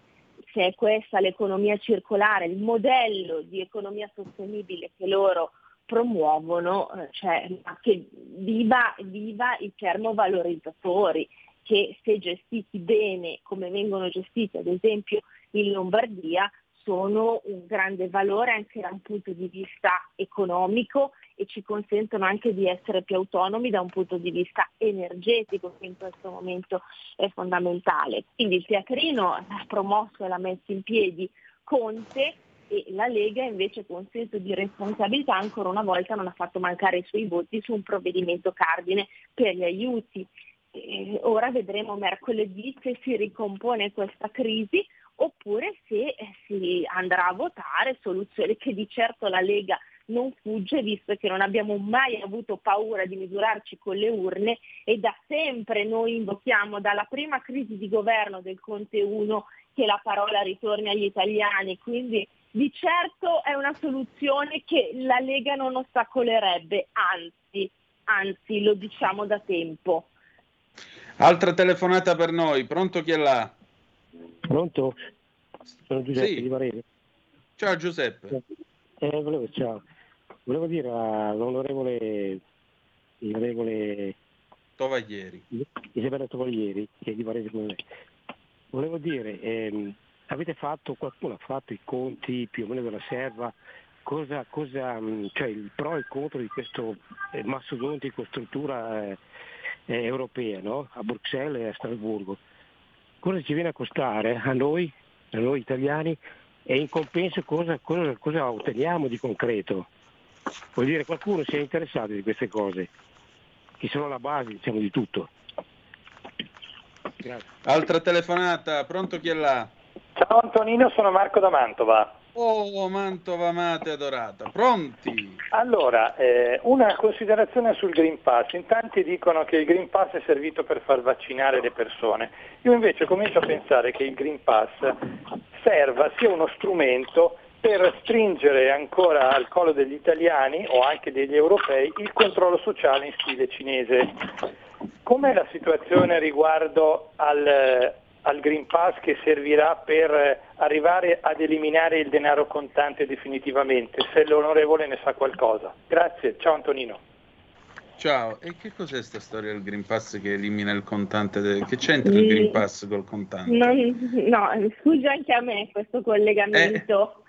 Se è questa l'economia circolare, il modello di economia sostenibile che loro promuovono, eh, cioè, che viva, viva i termovalorizzatori che se gestiti bene come vengono gestiti ad esempio in Lombardia sono un grande valore anche da un punto di vista economico e ci consentono anche di essere più autonomi da un punto di vista energetico che in questo momento è fondamentale. Quindi il teatrino ha promosso e l'ha messo in piedi Conte e la Lega invece con senso di responsabilità ancora una volta non ha fatto mancare i suoi voti su un provvedimento cardine per gli aiuti. E ora vedremo mercoledì se si ricompone questa crisi oppure se eh, si andrà a votare soluzioni che di certo la Lega non fugge visto che non abbiamo mai avuto paura di misurarci con le urne e da sempre noi invochiamo dalla prima crisi di governo del Conte 1 che la parola ritorni agli italiani, quindi di certo è una soluzione che la Lega non ostacolerebbe, anzi, anzi lo diciamo da tempo. Altra telefonata per noi, pronto chi è là? Pronto? Sono Giuseppe sì. di Varese. Ciao Giuseppe. Eh, volevo, ciao. Volevo dire all'onorevole l'onorevole Tovaglieri. Isabella Tovaglieri, che è di Varese come me. Volevo dire, ehm, avete fatto, qualcuno ha fatto i conti più o meno della serva, cosa, cosa cioè il pro e il contro di questo eh, mastodontico struttura eh, eh, europea, no? a Bruxelles e a Strasburgo. Cosa ci viene a costare a noi a noi italiani e in compenso cosa, cosa, cosa otteniamo di concreto. Vuol dire qualcuno si è interessato di queste cose, che sono la base diciamo, di tutto. Grazie. Altra telefonata, pronto chi è là? Ciao Antonino, sono Marco da Mantova. Oh, Mantova amata e adorata, pronti? Allora, eh, una considerazione sul Green Pass. In tanti dicono che il Green Pass è servito per far vaccinare le persone. Io invece comincio a pensare che il Green Pass serva sia uno strumento per stringere ancora al collo degli italiani o anche degli europei il controllo sociale in stile cinese. Com'è la situazione riguardo al, al Green Pass che servirà per arrivare ad eliminare il denaro contante definitivamente, se l'onorevole ne sa qualcosa. Grazie, ciao Antonino. Ciao, e che cos'è questa storia del Green Pass che elimina il contante? De... Che c'entra il Green Pass col contante? Non, no, sfugge anche a me questo collegamento. Eh,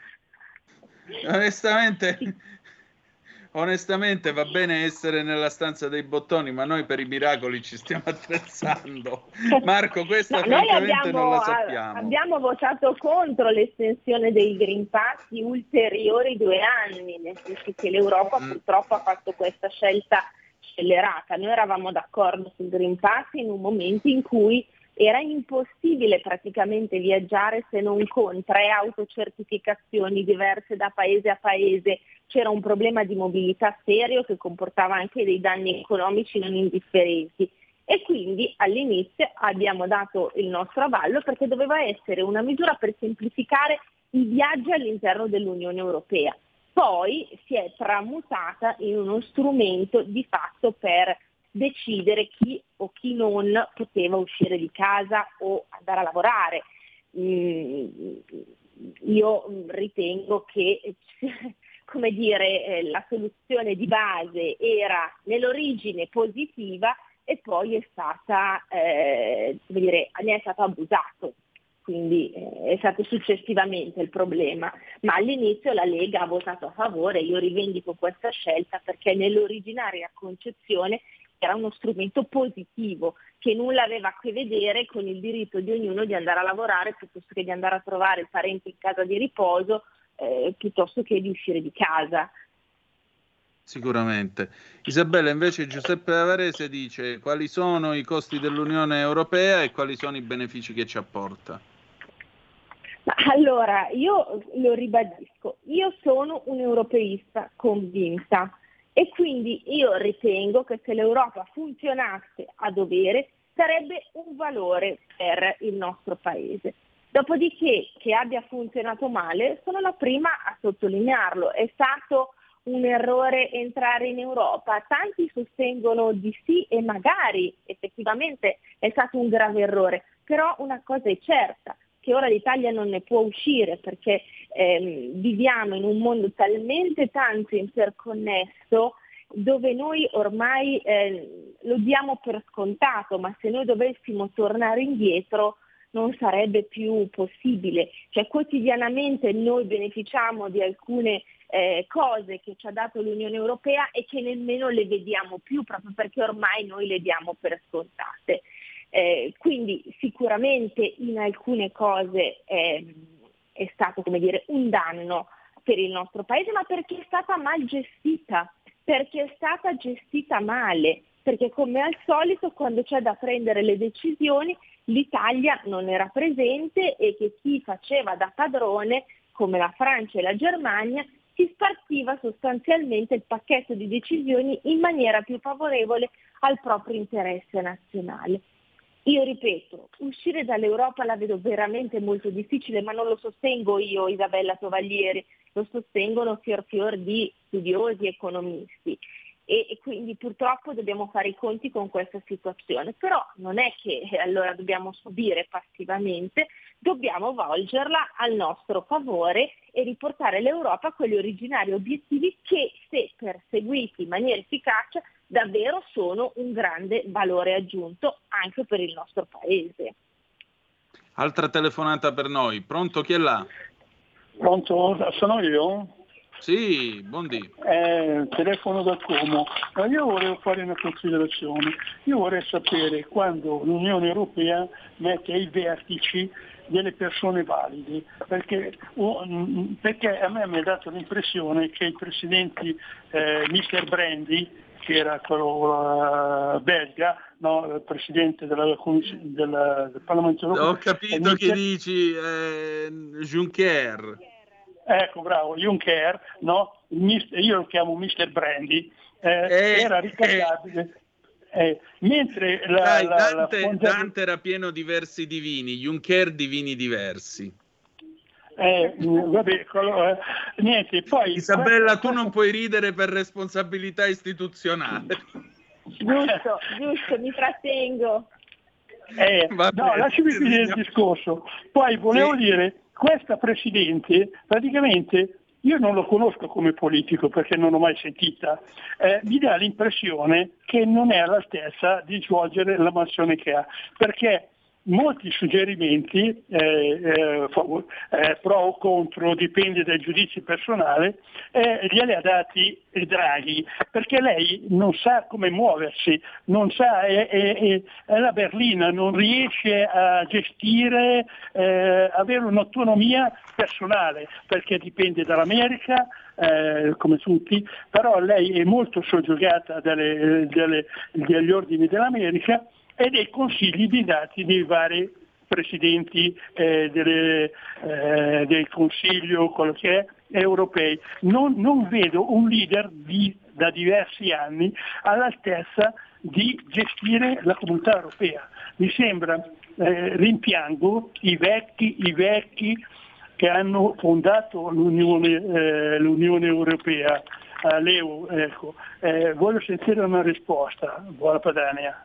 onestamente, (laughs) onestamente va bene essere nella stanza dei bottoni, ma noi per i miracoli ci stiamo (laughs) attrezzando. Marco, questa no, francamente abbiamo, non la sappiamo. Abbiamo votato contro l'estensione dei Green Pass di ulteriori due anni, nel senso che l'Europa mm. purtroppo ha fatto questa scelta scellerata. Noi eravamo d'accordo sul Green Pass in un momento in cui era impossibile praticamente viaggiare se non con tre autocertificazioni diverse da paese a paese. C'era un problema di mobilità serio che comportava anche dei danni economici non indifferenti. E quindi all'inizio abbiamo dato il nostro avallo perché doveva essere una misura per semplificare i viaggi all'interno dell'Unione Europea. Poi si è tramutata in uno strumento di fatto per decidere chi o chi non poteva uscire di casa o andare a lavorare. Mm, io ritengo che (laughs) come dire, eh, la soluzione di base era nell'origine positiva e poi è stata, eh, dire, ne è stato abusato quindi eh, è stato successivamente il problema, ma all'inizio la Lega ha votato a favore, io rivendico questa scelta perché nell'originaria concezione era uno strumento positivo che nulla aveva a che vedere con il diritto di ognuno di andare a lavorare piuttosto che di andare a trovare il parente in casa di riposo eh, piuttosto che di uscire di casa. Sicuramente. Isabella, invece Giuseppe Avarese dice quali sono i costi dell'Unione Europea e quali sono i benefici che ci apporta. Allora, io lo ribadisco, io sono un europeista convinta e quindi io ritengo che se l'Europa funzionasse a dovere sarebbe un valore per il nostro Paese. Dopodiché che abbia funzionato male sono la prima a sottolinearlo. È stato un errore entrare in Europa. Tanti sostengono di sì e magari effettivamente è stato un grave errore, però una cosa è certa, che ora l'Italia non ne può uscire perché ehm, viviamo in un mondo talmente tanto interconnesso dove noi ormai eh, lo diamo per scontato, ma se noi dovessimo tornare indietro non sarebbe più possibile. Cioè quotidianamente noi beneficiamo di alcune eh, cose che ci ha dato l'Unione Europea e che nemmeno le vediamo più proprio perché ormai noi le diamo per scontate. Eh, quindi sicuramente in alcune cose eh, è stato dire, un danno per il nostro paese, ma perché è stata mal gestita, perché è stata gestita male, perché come al solito quando c'è da prendere le decisioni l'Italia non era presente e che chi faceva da padrone, come la Francia e la Germania, si spartiva sostanzialmente il pacchetto di decisioni in maniera più favorevole al proprio interesse nazionale. Io ripeto, uscire dall'Europa la vedo veramente molto difficile, ma non lo sostengo io, Isabella Tovaglieri, lo sostengono fior fior di studiosi economisti. E, e, quindi purtroppo dobbiamo fare i conti con questa situazione, però non è che eh, allora dobbiamo subire passivamente, dobbiamo volgerla al nostro favore e riportare l'Europa a quegli originari obiettivi che se perseguiti in maniera efficace davvero sono un grande valore aggiunto anche per il nostro paese. Altra telefonata per noi, pronto chi è là? Pronto, sono io? Sì, buondì. Eh, telefono da Como. io volevo fare una considerazione. Io vorrei sapere quando l'Unione Europea mette ai vertici delle persone valide, perché, uh, perché a me mi ha dato l'impressione che i presidenti eh, Mr. Brandy che era quello belga, no, presidente della, della, del Parlamento europeo. Ho capito che dici eh, Juncker. Ecco, bravo, Juncker, no? io lo chiamo Mr. Brandy, eh, eh, era ricaricabile. Eh, mentre la, Dai, la, Dante, la Dante era pieno di versi divini, Juncker divini diversi. Eh, vabbè, allora, niente, poi, Isabella, tu non puoi ridere per responsabilità istituzionale. Giusto, giusto, mi trattengo. Eh, no, lasciami finire il discorso. Poi volevo sì. dire, questa Presidente praticamente io non lo conosco come politico perché non l'ho mai sentita, eh, mi dà l'impressione che non è all'altezza di svolgere la mansione che ha, perché molti suggerimenti eh, eh, eh, pro o contro, dipende dai giudizi personali, eh, glieli ha dati Draghi, perché lei non sa come muoversi, non sa, è, è, è la berlina, non riesce a gestire, eh, avere un'autonomia personale, perché dipende dall'America, eh, come tutti, però lei è molto soggiogata dalle, dalle, dagli ordini dell'America e dei consigli dati dei vari presidenti eh, delle, eh, del Consiglio, è, europei. Non, non vedo un leader di, da diversi anni all'altezza di gestire la comunità europea. Mi sembra, eh, rimpiango i vecchi, i vecchi che hanno fondato l'Unione, eh, l'Unione Europea, eh, l'EU. Ecco. Eh, voglio sentire una risposta. Buona Padania.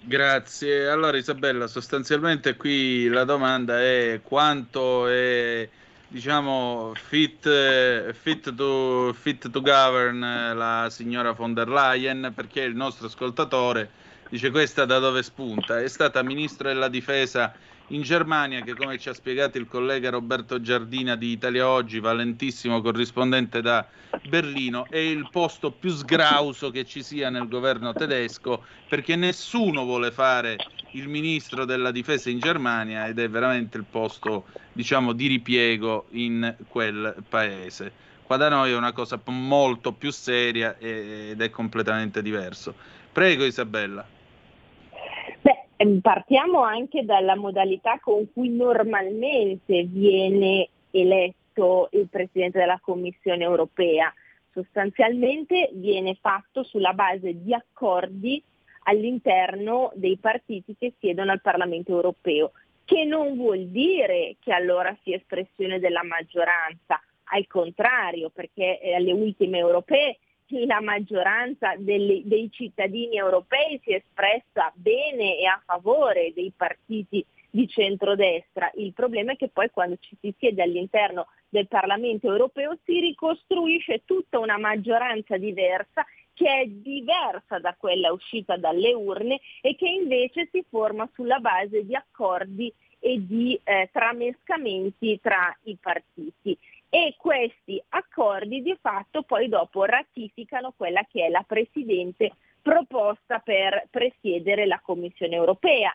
Grazie. Allora Isabella, sostanzialmente qui la domanda è quanto è diciamo fit, fit, to, fit to govern la signora von der Leyen perché il nostro ascoltatore dice questa da dove spunta? È stata ministro della difesa in Germania che come ci ha spiegato il collega Roberto Giardina di Italia Oggi, valentissimo corrispondente da Berlino, è il posto più sgrauso che ci sia nel governo tedesco perché nessuno vuole fare il ministro della difesa in Germania ed è veramente il posto diciamo di ripiego in quel paese. Qua da noi è una cosa molto più seria ed è completamente diverso. Prego Isabella. Ehm, partiamo anche dalla modalità con cui normalmente viene eletto il Presidente della Commissione europea. Sostanzialmente viene fatto sulla base di accordi all'interno dei partiti che siedono al Parlamento europeo, che non vuol dire che allora sia espressione della maggioranza, al contrario, perché eh, alle ultime europee la maggioranza delle, dei cittadini europei si è espressa bene e a favore dei partiti di centrodestra. Il problema è che poi quando ci si siede all'interno del Parlamento europeo si ricostruisce tutta una maggioranza diversa che è diversa da quella uscita dalle urne e che invece si forma sulla base di accordi e di eh, tramescamenti tra i partiti e questi accordi di fatto poi dopo ratificano quella che è la Presidente proposta per presiedere la Commissione europea.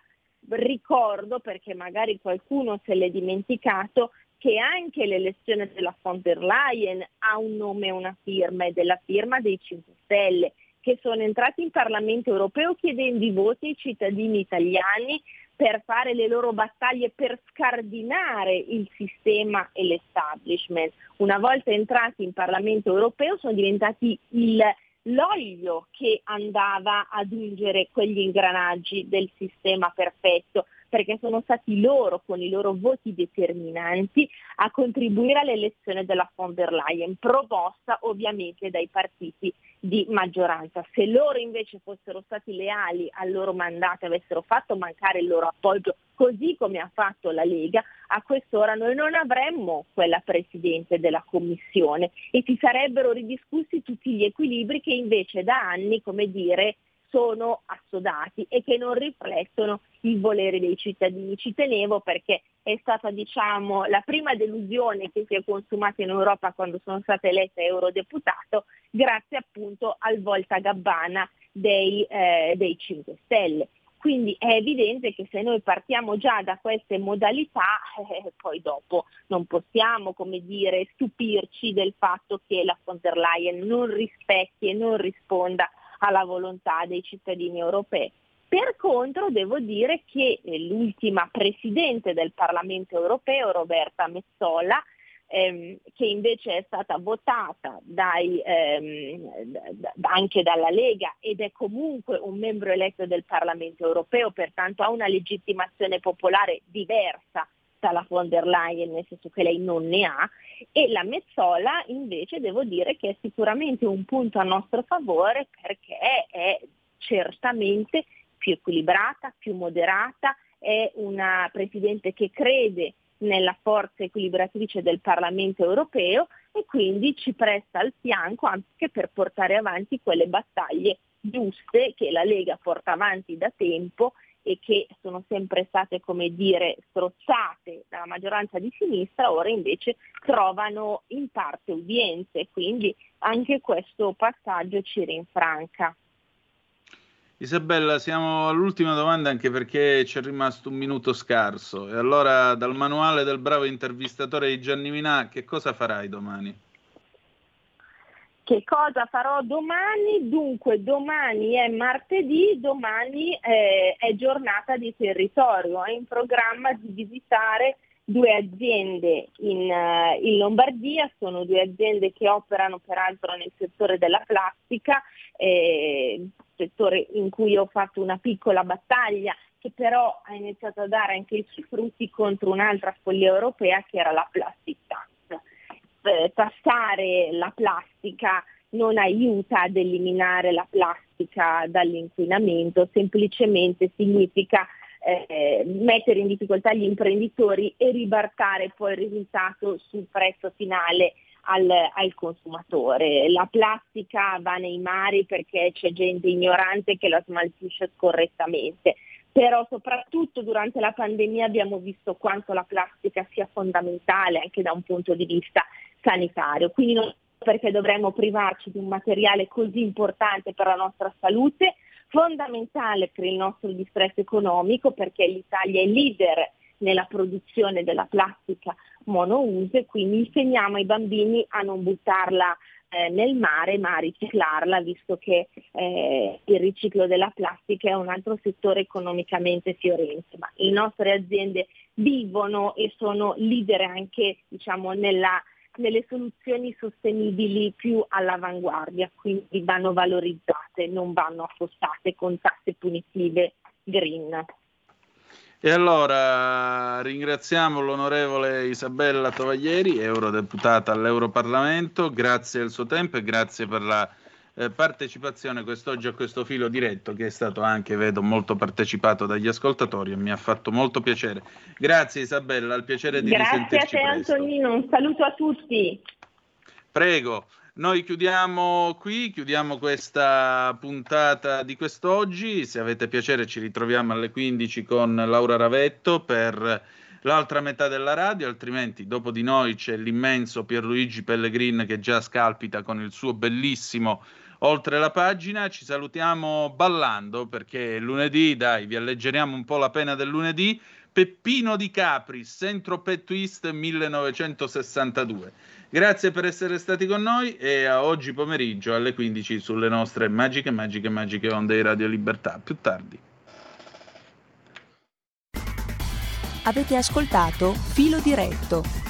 Ricordo, perché magari qualcuno se l'è dimenticato, che anche l'elezione della von der Leyen ha un nome e una firma, ed è la firma dei 5 Stelle, che sono entrati in Parlamento europeo chiedendo i voti ai cittadini italiani per fare le loro battaglie per scardinare il sistema e l'establishment. Una volta entrati in Parlamento europeo sono diventati il, l'olio che andava ad ungere quegli ingranaggi del sistema perfetto perché sono stati loro, con i loro voti determinanti, a contribuire all'elezione della von der Leyen, proposta ovviamente dai partiti di maggioranza. Se loro invece fossero stati leali al loro mandato e avessero fatto mancare il loro appoggio, così come ha fatto la Lega, a quest'ora noi non avremmo quella Presidente della Commissione e si sarebbero ridiscussi tutti gli equilibri che invece da anni, come dire, sono assodati e che non riflettono il volere dei cittadini. Ci tenevo perché è stata diciamo, la prima delusione che si è consumata in Europa quando sono stata eletta eurodeputato grazie appunto al volta gabbana dei, eh, dei 5 Stelle. Quindi è evidente che se noi partiamo già da queste modalità, eh, poi dopo non possiamo, come dire, stupirci del fatto che la von der Leyen non rispecchi e non risponda alla volontà dei cittadini europei. Per contro devo dire che eh, l'ultima Presidente del Parlamento europeo, Roberta Mezzola, ehm, che invece è stata votata dai, ehm, anche dalla Lega ed è comunque un membro eletto del Parlamento europeo, pertanto ha una legittimazione popolare diversa dalla von der Leyen, nel senso che lei non ne ha, e la Mezzola invece devo dire che è sicuramente un punto a nostro favore perché è certamente più equilibrata, più moderata, è una Presidente che crede nella forza equilibratrice del Parlamento europeo e quindi ci presta al fianco anche per portare avanti quelle battaglie giuste che la Lega porta avanti da tempo e che sono sempre state, come dire, strozzate dalla maggioranza di sinistra, ora invece trovano in parte udienze, quindi anche questo passaggio ci rinfranca. Isabella, siamo all'ultima domanda anche perché ci è rimasto un minuto scarso. E allora, dal manuale del bravo intervistatore di Gianni Minà, che cosa farai domani? Che cosa farò domani? Dunque, domani è martedì, domani eh, è giornata di territorio. È in programma di visitare due aziende in, uh, in, Lombardia, sono due aziende che operano peraltro nel settore della plastica, eh, settore in cui ho fatto una piccola battaglia che però ha iniziato a dare anche i suoi frutti contro un'altra follia europea che era la plastic tax. Eh, tassare la plastica non aiuta ad eliminare la plastica dall'inquinamento, semplicemente significa eh, mettere in difficoltà gli imprenditori e ribartare poi il risultato sul prezzo finale al, al, consumatore. La plastica va nei mari perché c'è gente ignorante che la smaltisce scorrettamente, però soprattutto durante la pandemia abbiamo visto quanto la plastica sia fondamentale anche da un punto di vista sanitario. Quindi non perché dovremmo privarci di un materiale così importante per la nostra salute, fondamentale per il nostro distretto economico perché l'Italia è leader nella produzione della plastica monouso e quindi insegniamo ai bambini a non buttarla eh, nel mare ma a riciclarla visto che eh, il riciclo della plastica è un altro settore economicamente fiorente. Ma le nostre aziende vivono e sono leader anche diciamo, nella nelle soluzioni sostenibili più all'avanguardia, quindi vanno valorizzate, non vanno affostate con tasse punitive green. E allora ringraziamo l'onorevole Isabella Tovaglieri, eurodeputata all'Europarlamento, grazie del suo tempo e grazie per la eh, partecipazione quest'oggi a questo filo diretto che è stato anche, vedo, molto partecipato dagli ascoltatori e mi ha fatto molto piacere. Grazie Isabella, al piacere di Grazie risentirci Grazie a te presto. Antonino, un saluto a tutti. Prego. Noi chiudiamo qui, chiudiamo questa puntata di quest'oggi. Se avete piacere ci ritroviamo alle 15 con Laura Ravetto per l'altra metà della radio, altrimenti dopo di noi c'è l'immenso Pierluigi Pellegrin che già scalpita con il suo bellissimo oltre la pagina. Ci salutiamo ballando perché lunedì, dai, vi alleggeriamo un po' la pena del lunedì. Peppino di Capri, Centro Pet Twist 1962. Grazie per essere stati con noi e a oggi pomeriggio alle 15 sulle nostre magiche, magiche, magiche onde di Radio Libertà. Più tardi. Avete ascoltato Filo Diretto